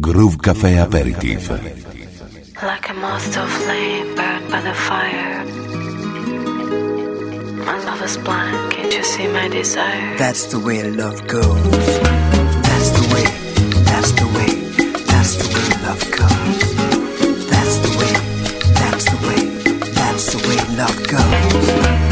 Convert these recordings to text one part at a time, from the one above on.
Groove Café Aperitif. Like a monster flame burned by the fire. My love is blind, can't you see my desire? That's the way love goes. That's the way, that's the way, that's the way love goes. That's the way, that's the way, that's the way love goes.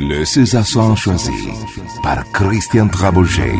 Le César choisi par Christian Trabouget.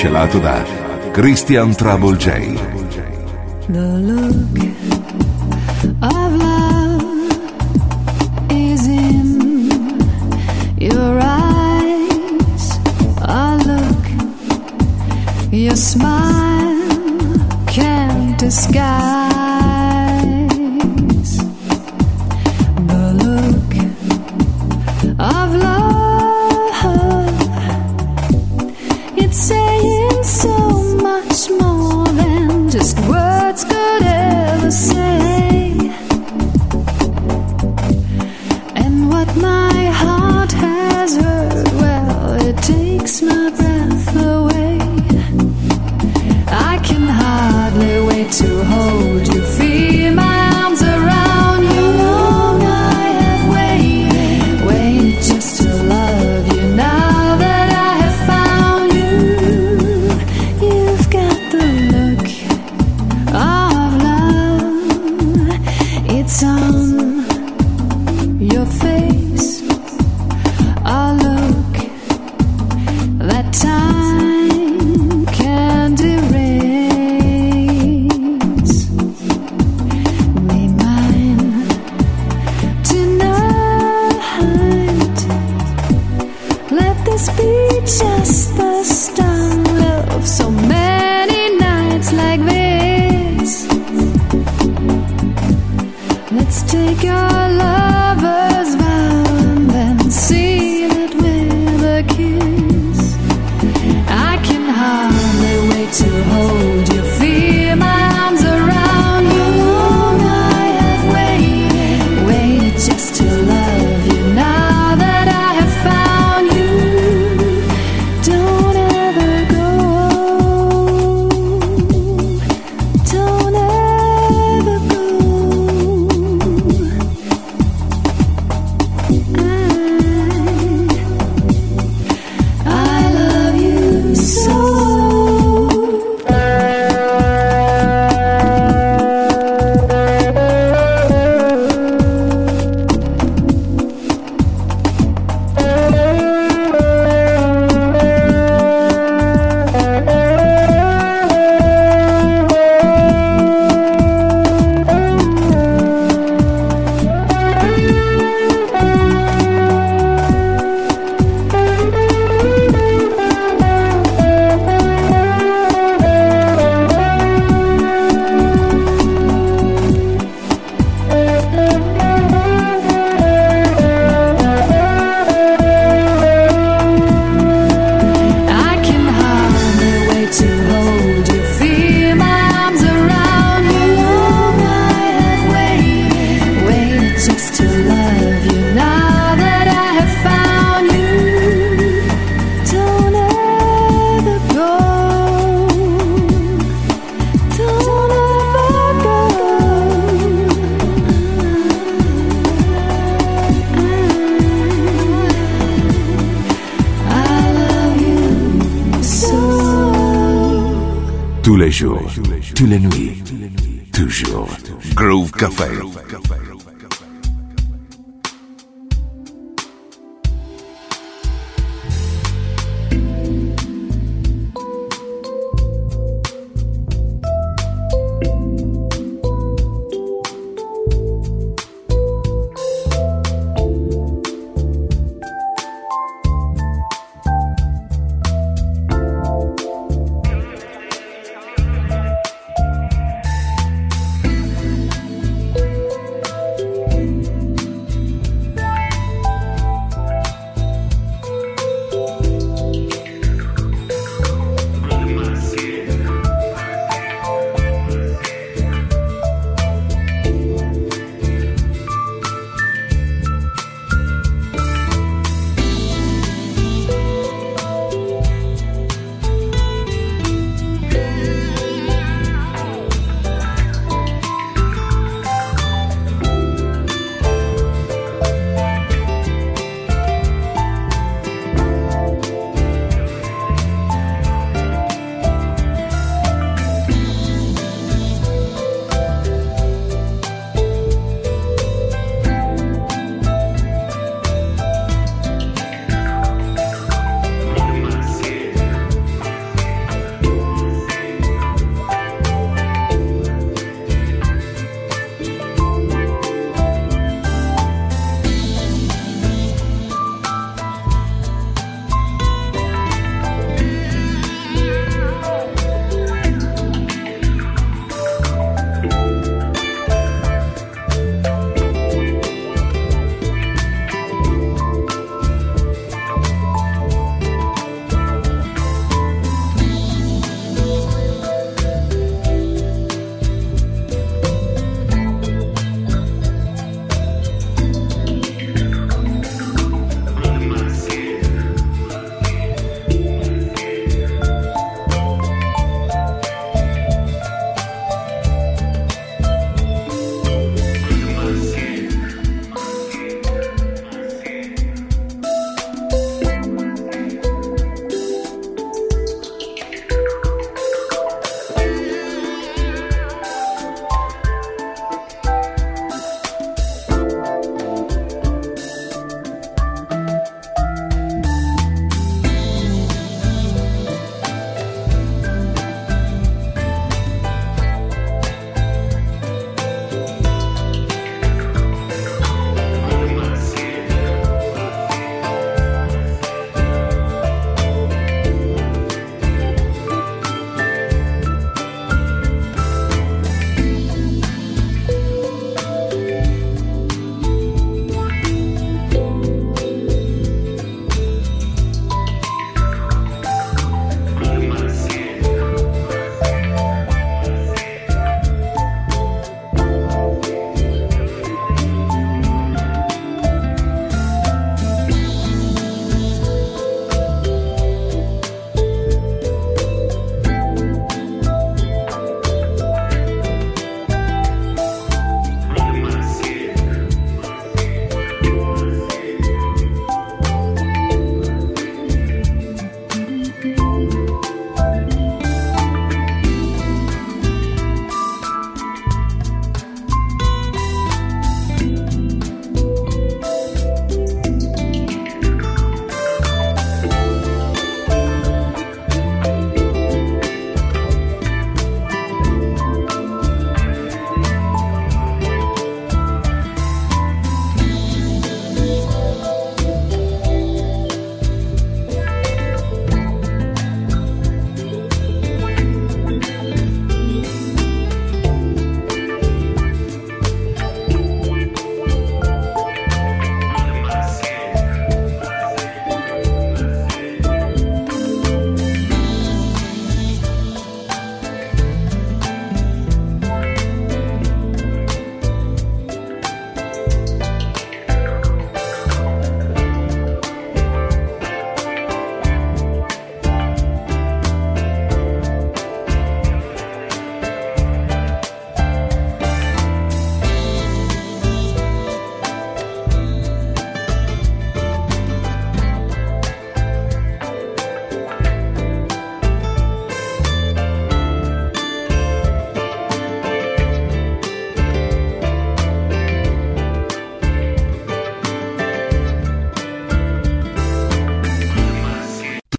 Miscelato da Christian Trouble J.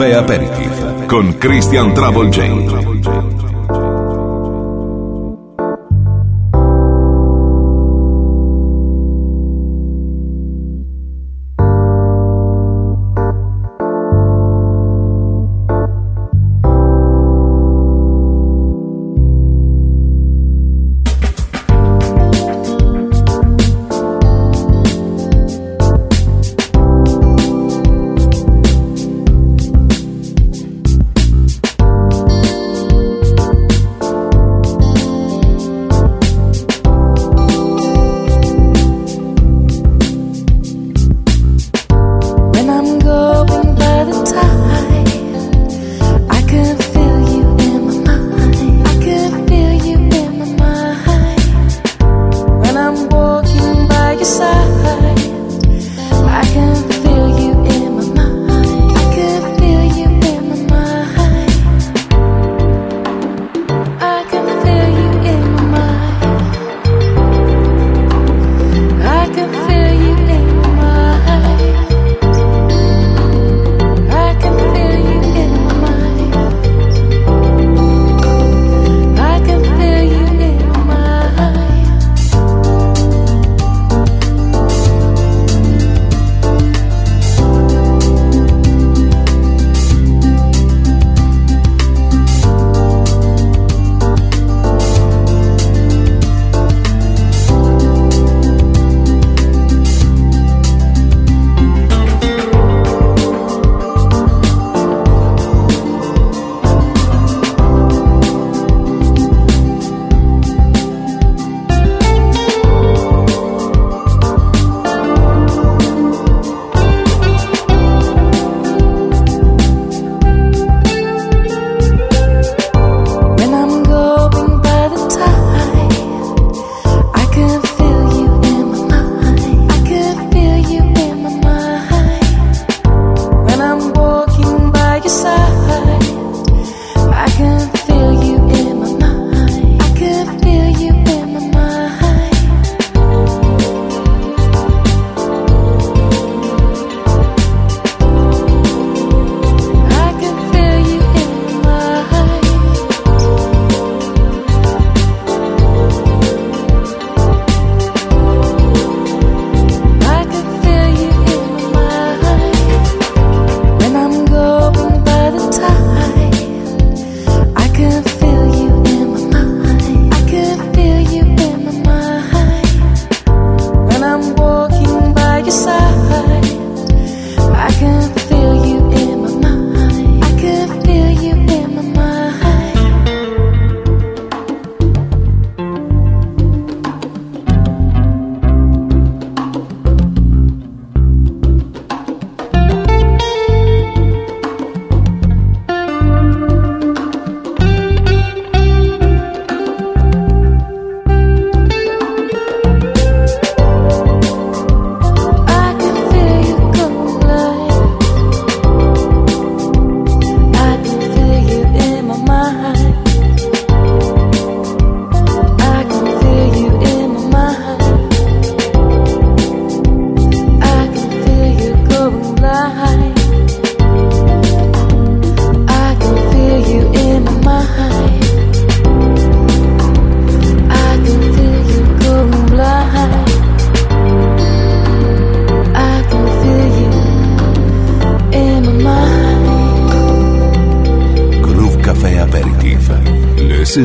Caffè Aperitif con Christian Travel J.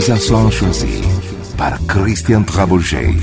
realização choisi par Christian Trabouget.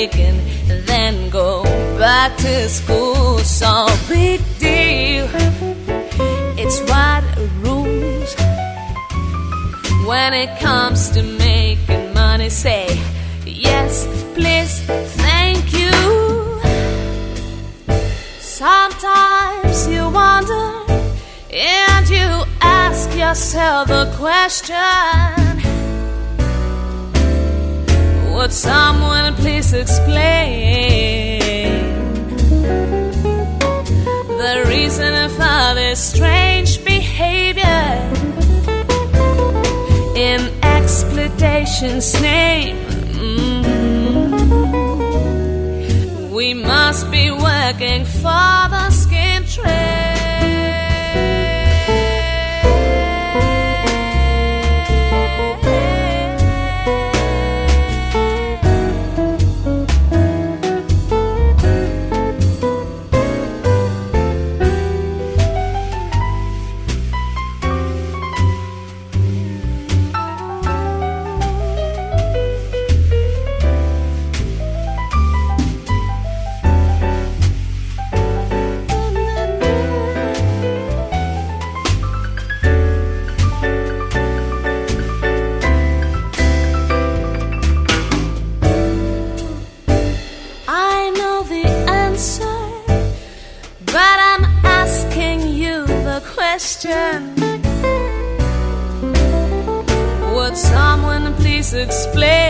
bacon and then go back to school. So big deal, it's what rules when it comes to making money. Say yes, please, thank you. Sometimes you wonder and you ask yourself a question. Would someone please explain the reason for this strange behavior? In explanation's name, we must be working for the skin trade. explain.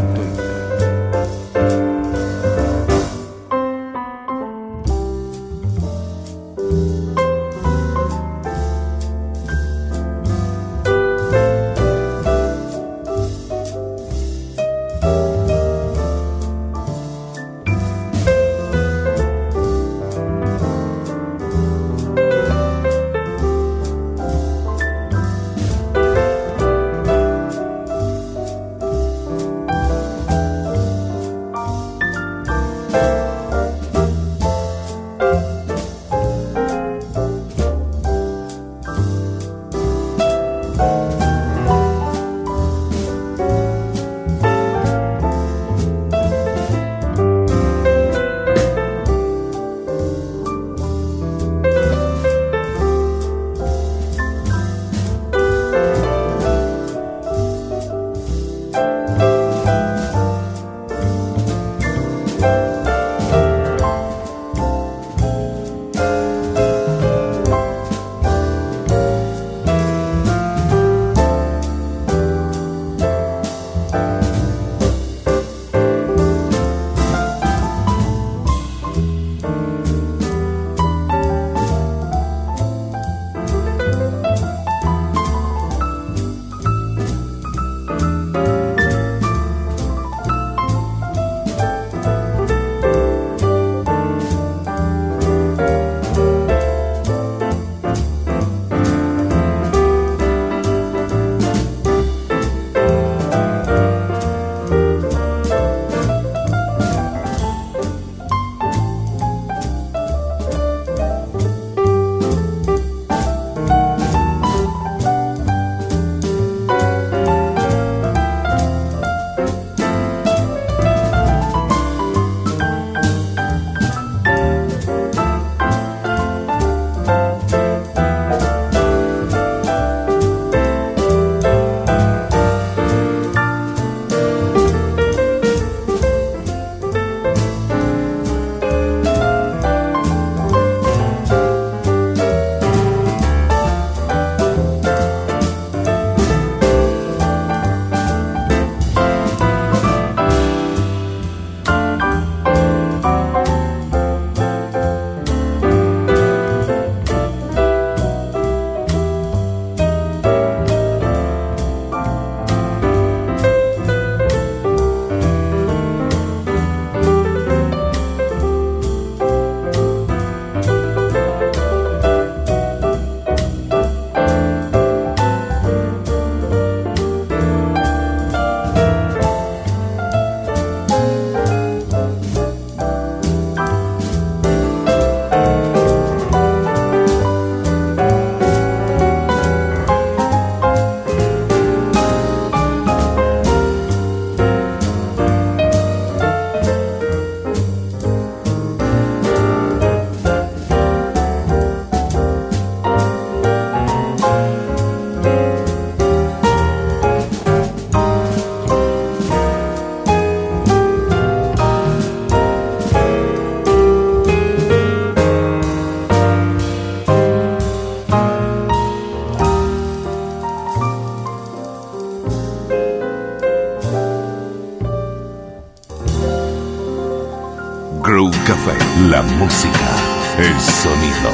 Café, la música, el sonido.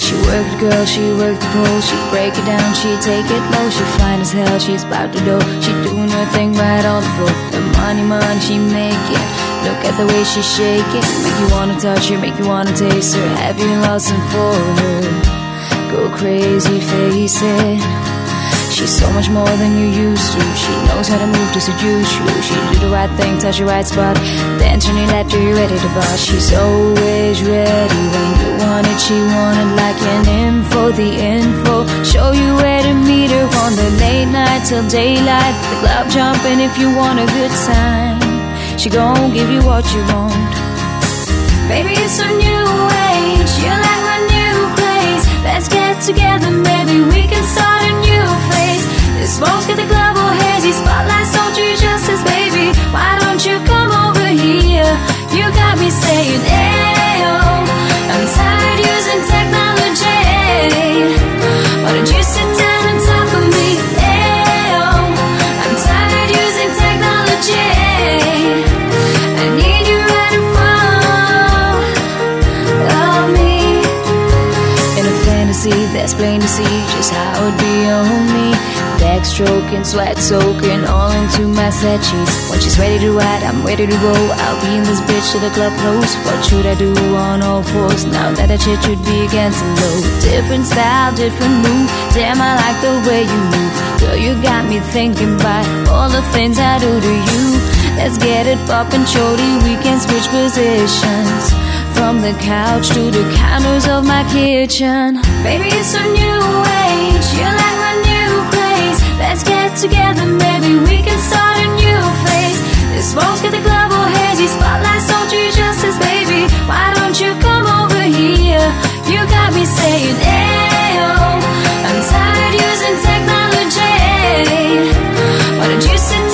She worked girl, she worked the pole, she break it down, she take it low, she fine as hell, she's about to do, she doing her thing right on the floor. The money, money she make it. look at the way she shake it, make you wanna touch her, make you wanna taste her, have you lost for her? Go crazy, face it. She's so much more than you used to. She knows how to move to seduce you. She do the right thing, touch the right spot. Then turn your left, you're ready to bust. She's always ready when you want it. She wanted like an info, the info. Show you where to meet her on the late night till daylight. The club jumping if you want a good time. She gon' give you what you want. Baby, it's a new age. You're like my new craze. Let's get together, maybe we can start smoke's get the club all hazy. Spotlights don't do justice, baby. Why don't you come over here? You got me saying, Ayo. I'm tired using technology. Why don't you sit down and talk with me? Ayo. I'm tired using technology. I need you right in front of me. In a fantasy that's plain to see just how it'd be on me. Back stroking, sweat soaking, all into my set sheets. When she's ready to ride, I'm ready to go. I'll be in this bitch till the club close. What should I do on all fours? Now that I shit should be against the low. Different style, different move. Damn, I like the way you move. Girl, you got me thinking about all the things I do to you. Let's get it poppin', shorty. We can switch positions. From the couch to the counters of my kitchen. Baby, it's a new age. You're like it together, maybe we can start a new phase. This won't get the club all hazy, spotlights don't do justice, baby. Why don't you come over here? You got me saying, "Hey, I'm tired using technology. Why don't you sit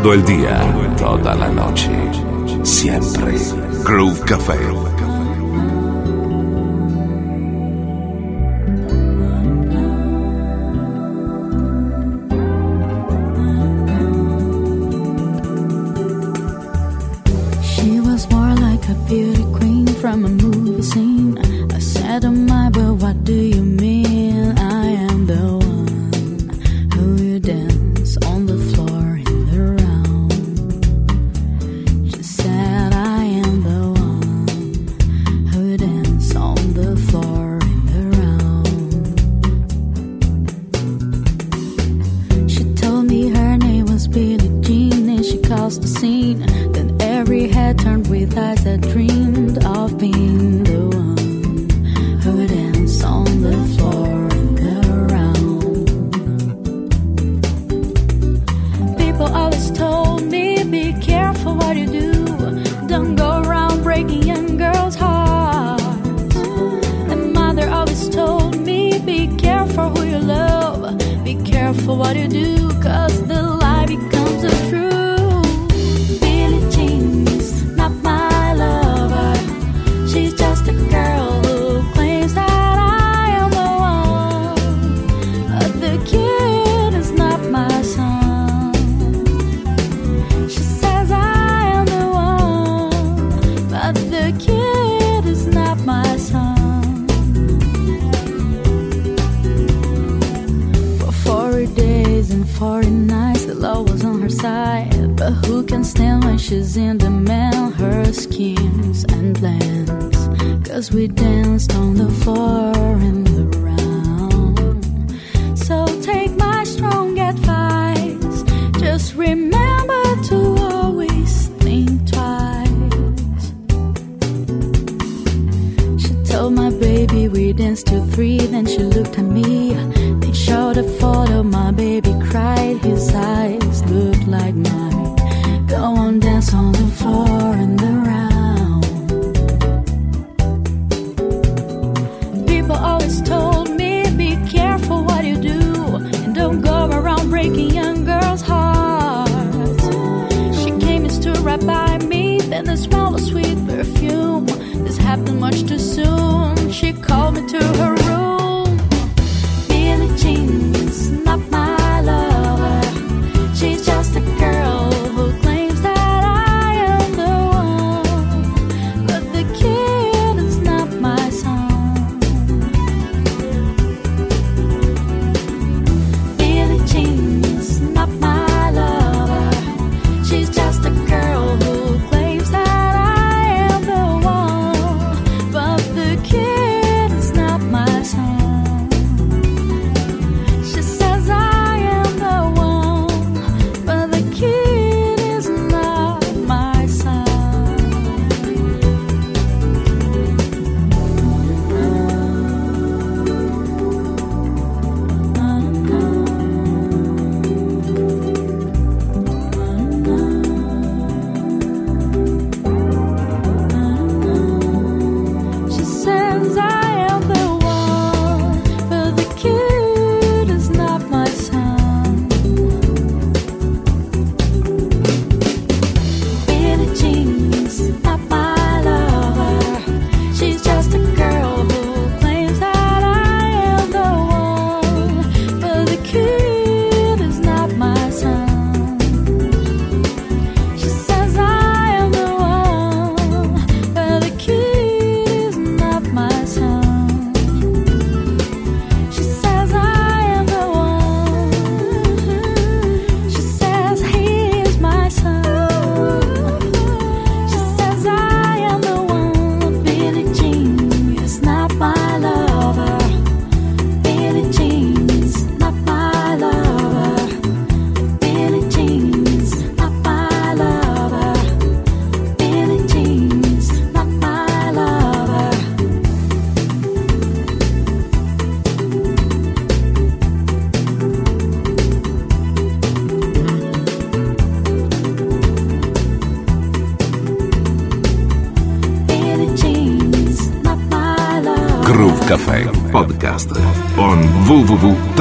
Todo el día, toda la noche, siempre. Groove Café. She was more like a beauty queen from a movie scene. I said, "Oh my, but what do you?"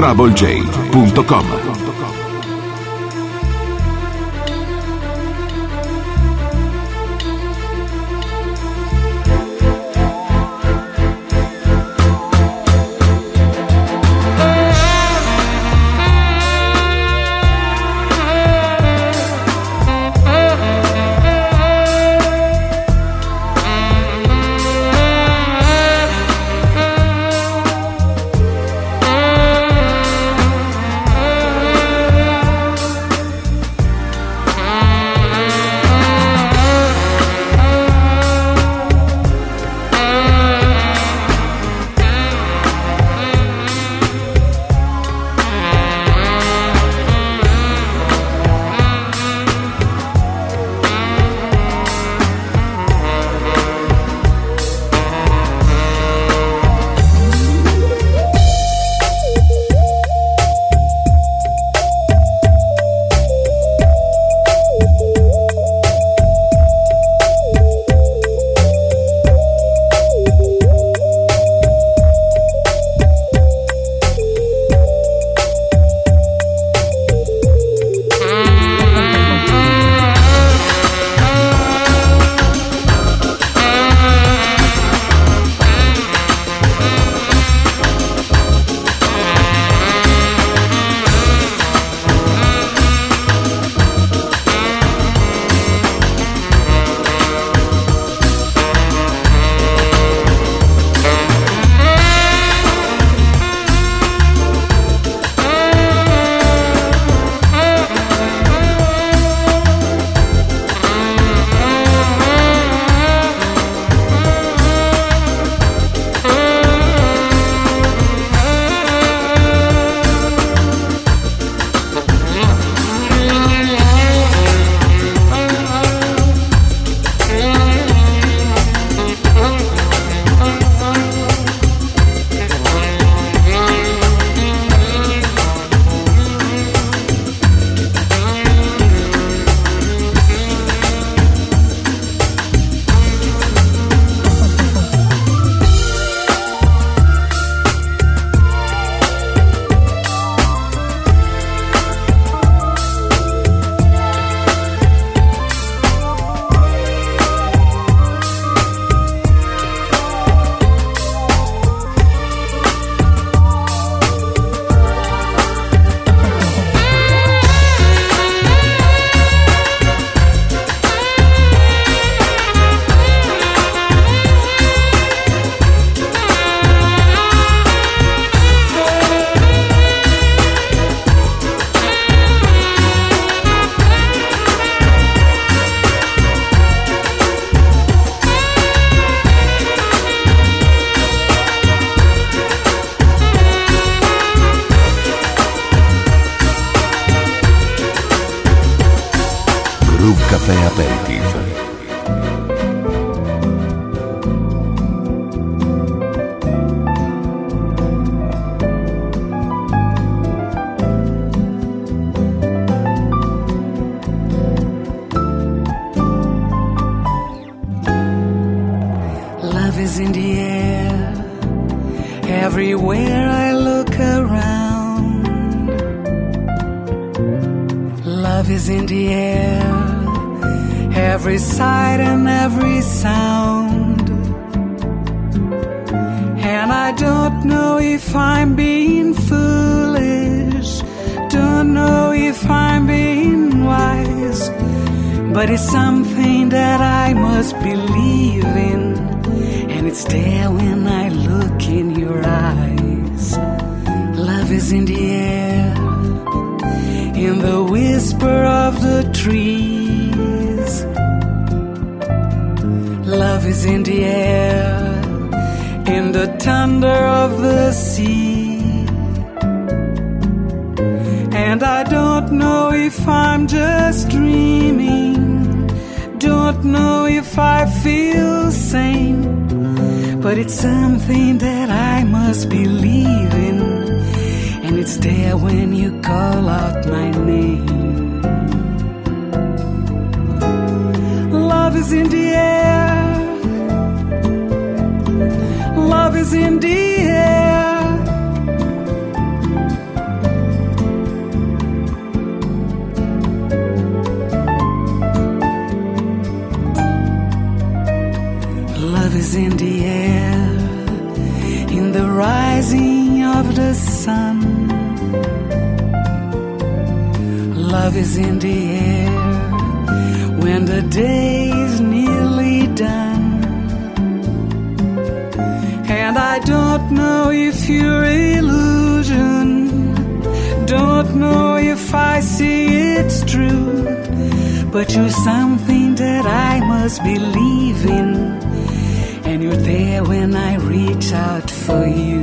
travelj.com leaving, and you're there when I reach out for you.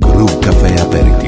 Groove Cafe Aperto.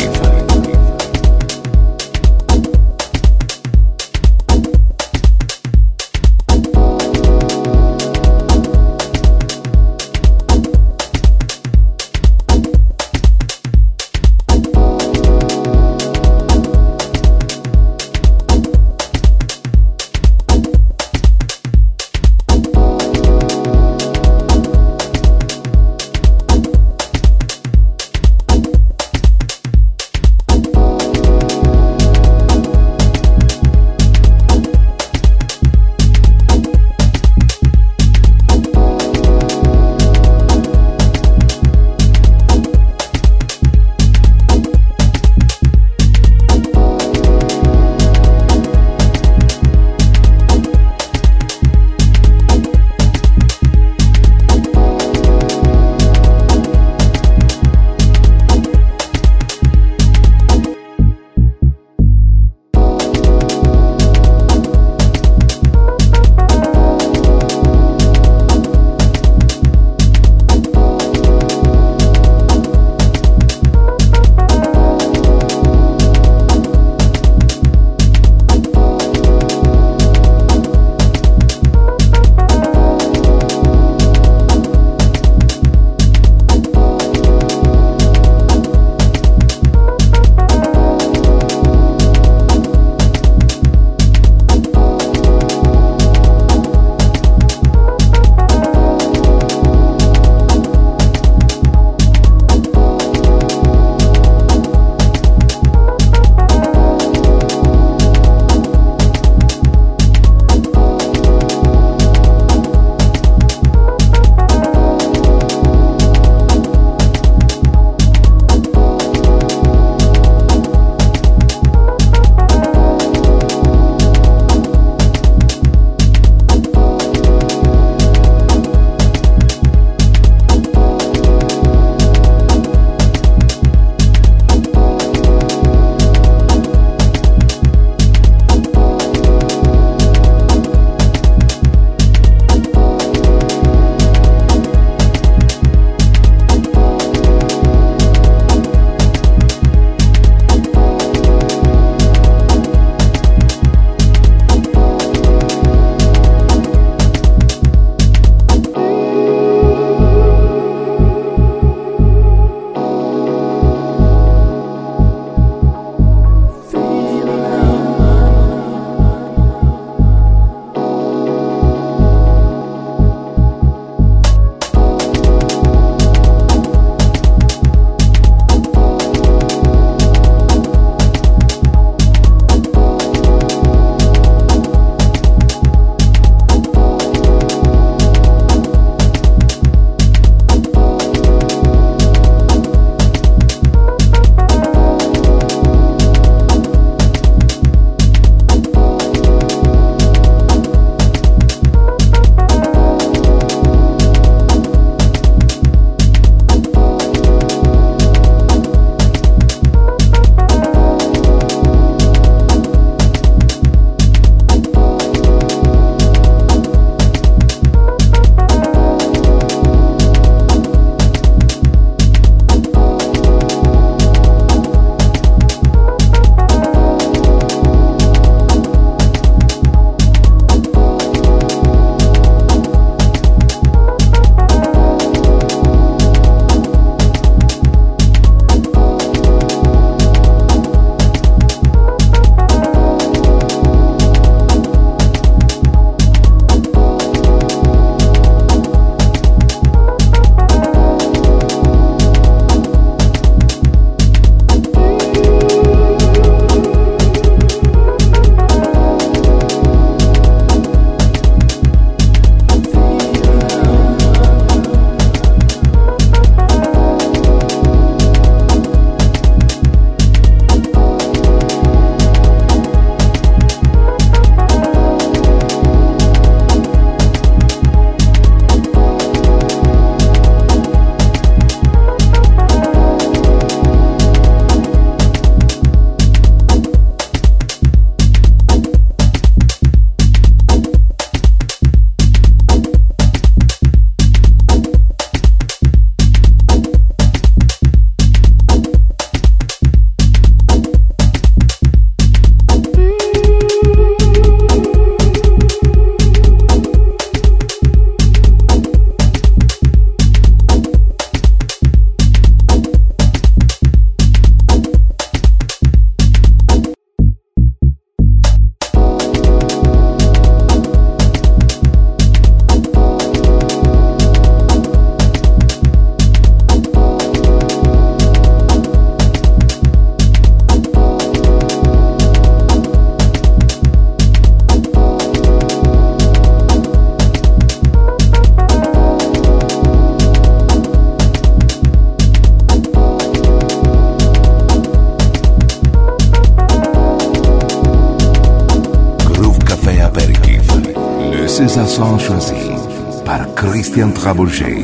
Christian Trabolger.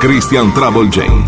Christian Trouble J.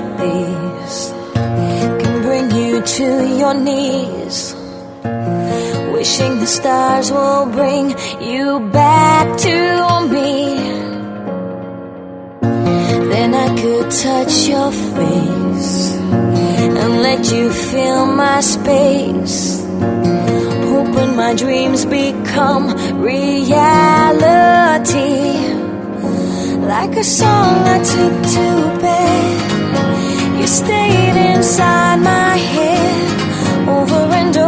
like these can bring you to your knees. Wishing the stars will bring you back to me. Then I could touch your face and let you fill my space. Hoping my dreams become reality. Like a song I took to bed stayed inside my head over and over.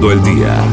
Todo el día,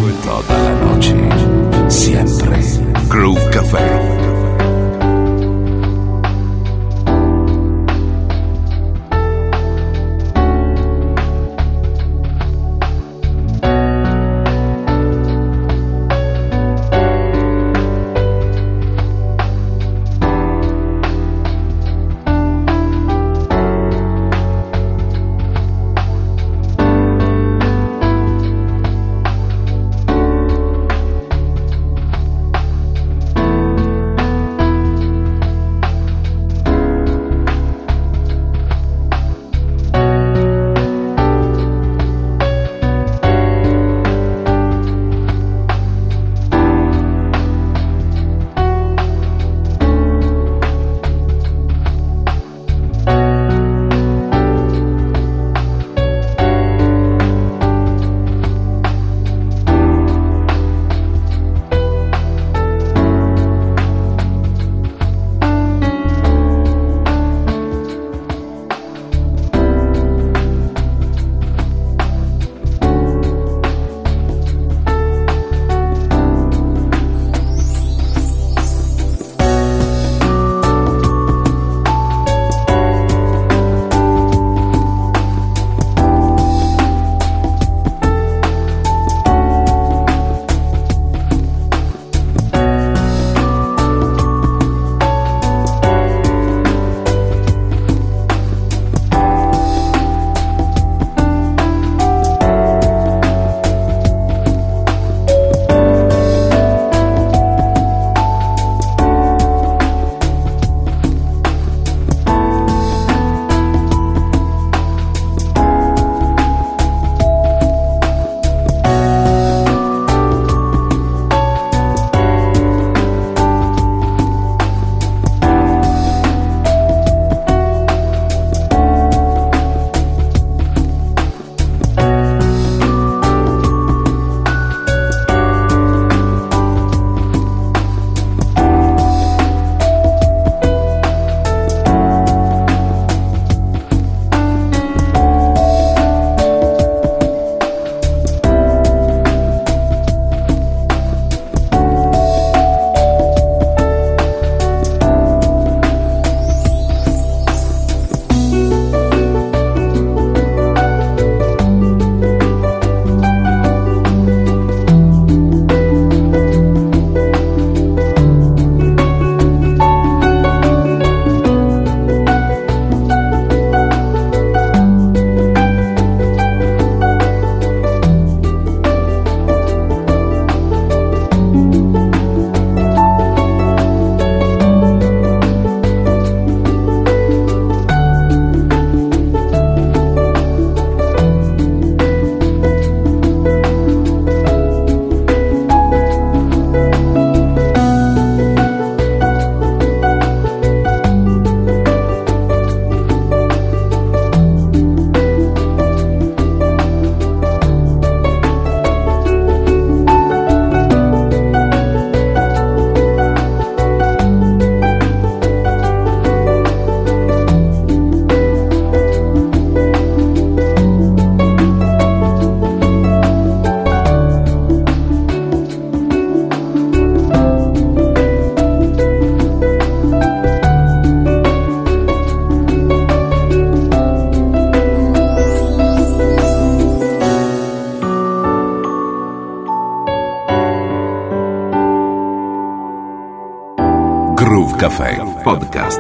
Groove Podcast.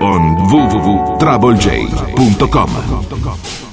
on www.troublej.com.